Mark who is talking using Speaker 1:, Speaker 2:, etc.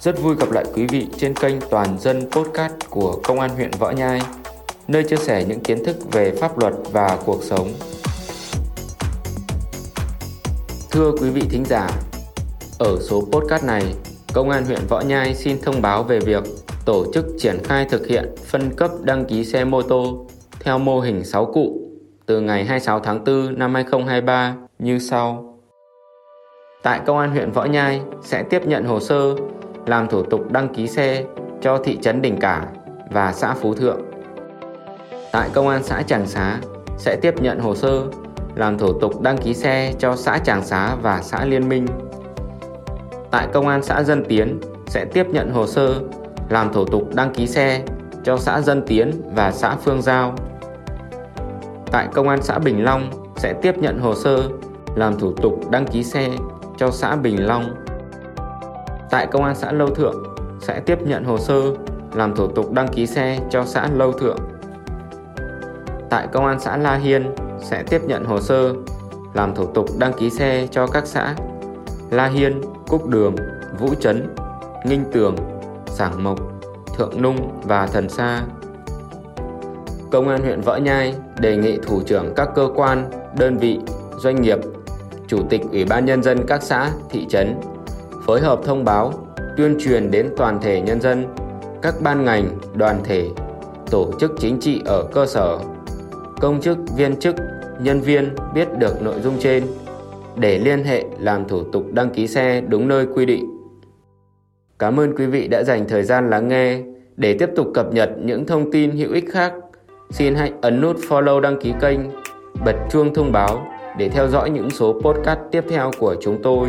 Speaker 1: Rất vui gặp lại quý vị trên kênh Toàn dân Podcast của Công an huyện Võ Nhai, nơi chia sẻ những kiến thức về pháp luật và cuộc sống. Thưa quý vị thính giả, ở số podcast này, Công an huyện Võ Nhai xin thông báo về việc tổ chức triển khai thực hiện phân cấp đăng ký xe mô tô theo mô hình 6 cụ từ ngày 26 tháng 4 năm 2023 như sau. Tại Công an huyện Võ Nhai sẽ tiếp nhận hồ sơ làm thủ tục đăng ký xe cho thị trấn Đình Cả và xã Phú Thượng. Tại Công an xã Tràng Xá sẽ tiếp nhận hồ sơ làm thủ tục đăng ký xe cho xã Tràng Xá và xã Liên Minh. Tại Công an xã Dân Tiến sẽ tiếp nhận hồ sơ làm thủ tục đăng ký xe cho xã Dân Tiến và xã Phương Giao. Tại Công an xã Bình Long sẽ tiếp nhận hồ sơ làm thủ tục đăng ký xe cho xã Bình Long. Tại Công an xã Lâu Thượng sẽ tiếp nhận hồ sơ làm thủ tục đăng ký xe cho xã Lâu Thượng. Tại Công an xã La Hiên sẽ tiếp nhận hồ sơ làm thủ tục đăng ký xe cho các xã La Hiên, Cúc Đường, Vũ Trấn, Nghinh Tường, Sảng Mộc, Thượng Nung và Thần Sa. Công an huyện Võ Nhai đề nghị thủ trưởng các cơ quan, đơn vị, doanh nghiệp, chủ tịch Ủy ban nhân dân các xã, thị trấn phối hợp thông báo, tuyên truyền đến toàn thể nhân dân, các ban ngành, đoàn thể, tổ chức chính trị ở cơ sở, công chức, viên chức, nhân viên biết được nội dung trên để liên hệ làm thủ tục đăng ký xe đúng nơi quy định. Cảm ơn quý vị đã dành thời gian lắng nghe. Để tiếp tục cập nhật những thông tin hữu ích khác, xin hãy ấn nút follow đăng ký kênh, bật chuông thông báo để theo dõi những số podcast tiếp theo của chúng tôi.